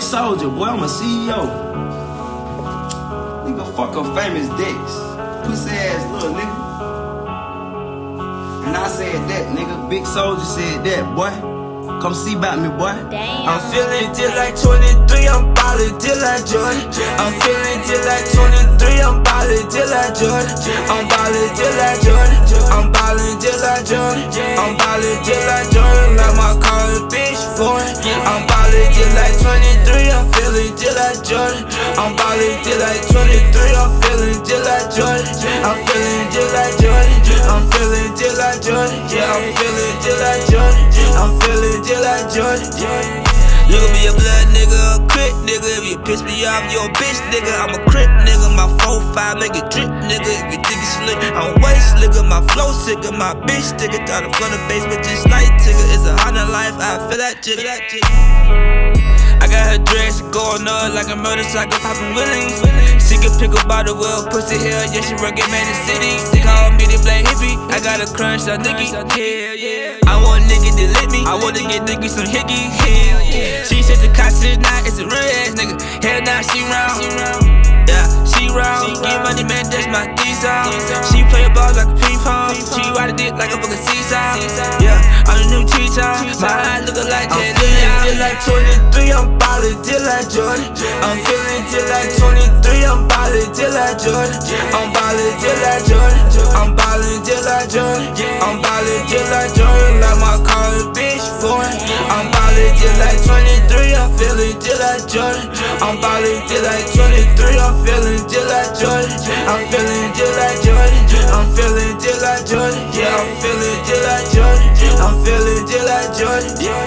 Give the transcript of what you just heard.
big soldier, boy, I'm a CEO. Nigga, fuck a famous Dex. Pussy ass little nigga. And I said that, nigga. Big soldier said that, boy. Come see about me, boy. Damn. I'm feeling just like 23, I'm ballin' just like Jordan. I'm feeling just like 23, I'm ballin' just like Jordan. I'm ballin' just like Jordan. I'm ballin' just like Jordan. I'm ballin' just like Jordan, like my car is bitch foreign. I'm ballin' just like 23, like 23, I'm feeling just like Jordan. I'm feeling just like Jordan. I'm feeling just like Jordan. Yeah, I'm feeling just like Jordan. I'm feeling just like Jordan. You can be a blood nigga, a crip nigga. If you piss me off, you a bitch nigga. I'm a crip nigga. My 4-5 make it drip nigga. If you think it's slick, I'm way slicker. My flow sick sicker. My bitch nigga. Got a front of basement just like Tigger. It's a Honda life. I feel that jigger. I got her going up like a motorcycle popping willies. She can pick up by the wheel, pussy hell, yeah, she rugged man in city. She call me the black hippie. I got a crunch on Nicky. Hell yeah. I want a nigga to lit me. I want to get nigga some hickey. Hell yeah. She said the cops is not, it's a real ass nigga. Hell nah, she round. Yeah, she round. Get money, man, that's my D-song. She play a ball like a ping pong. She ride a dick like a fucking seesaw. Yeah, I'm the new cheetah. My eyes lookin' like Li. Like 23, I'm ballin' just like Jordan. I'm feeling just like 23, I'm ballin' just like Jordan. I'm ballin' just like Jordan. I'm ballin' just like Jordan. I'm ballin' just like Jordan, like my car is bitch foreign. I'm ballin' just like 23, I'm feeling just like Jordan. I'm ballin' just like 23, I'm feeling just like Jordan. I'm feeling just like Jordan. I'm feeling just like Jordan. Yeah, I'm feeling just like Jordan. I'm feeling just like Jordan. Yeah,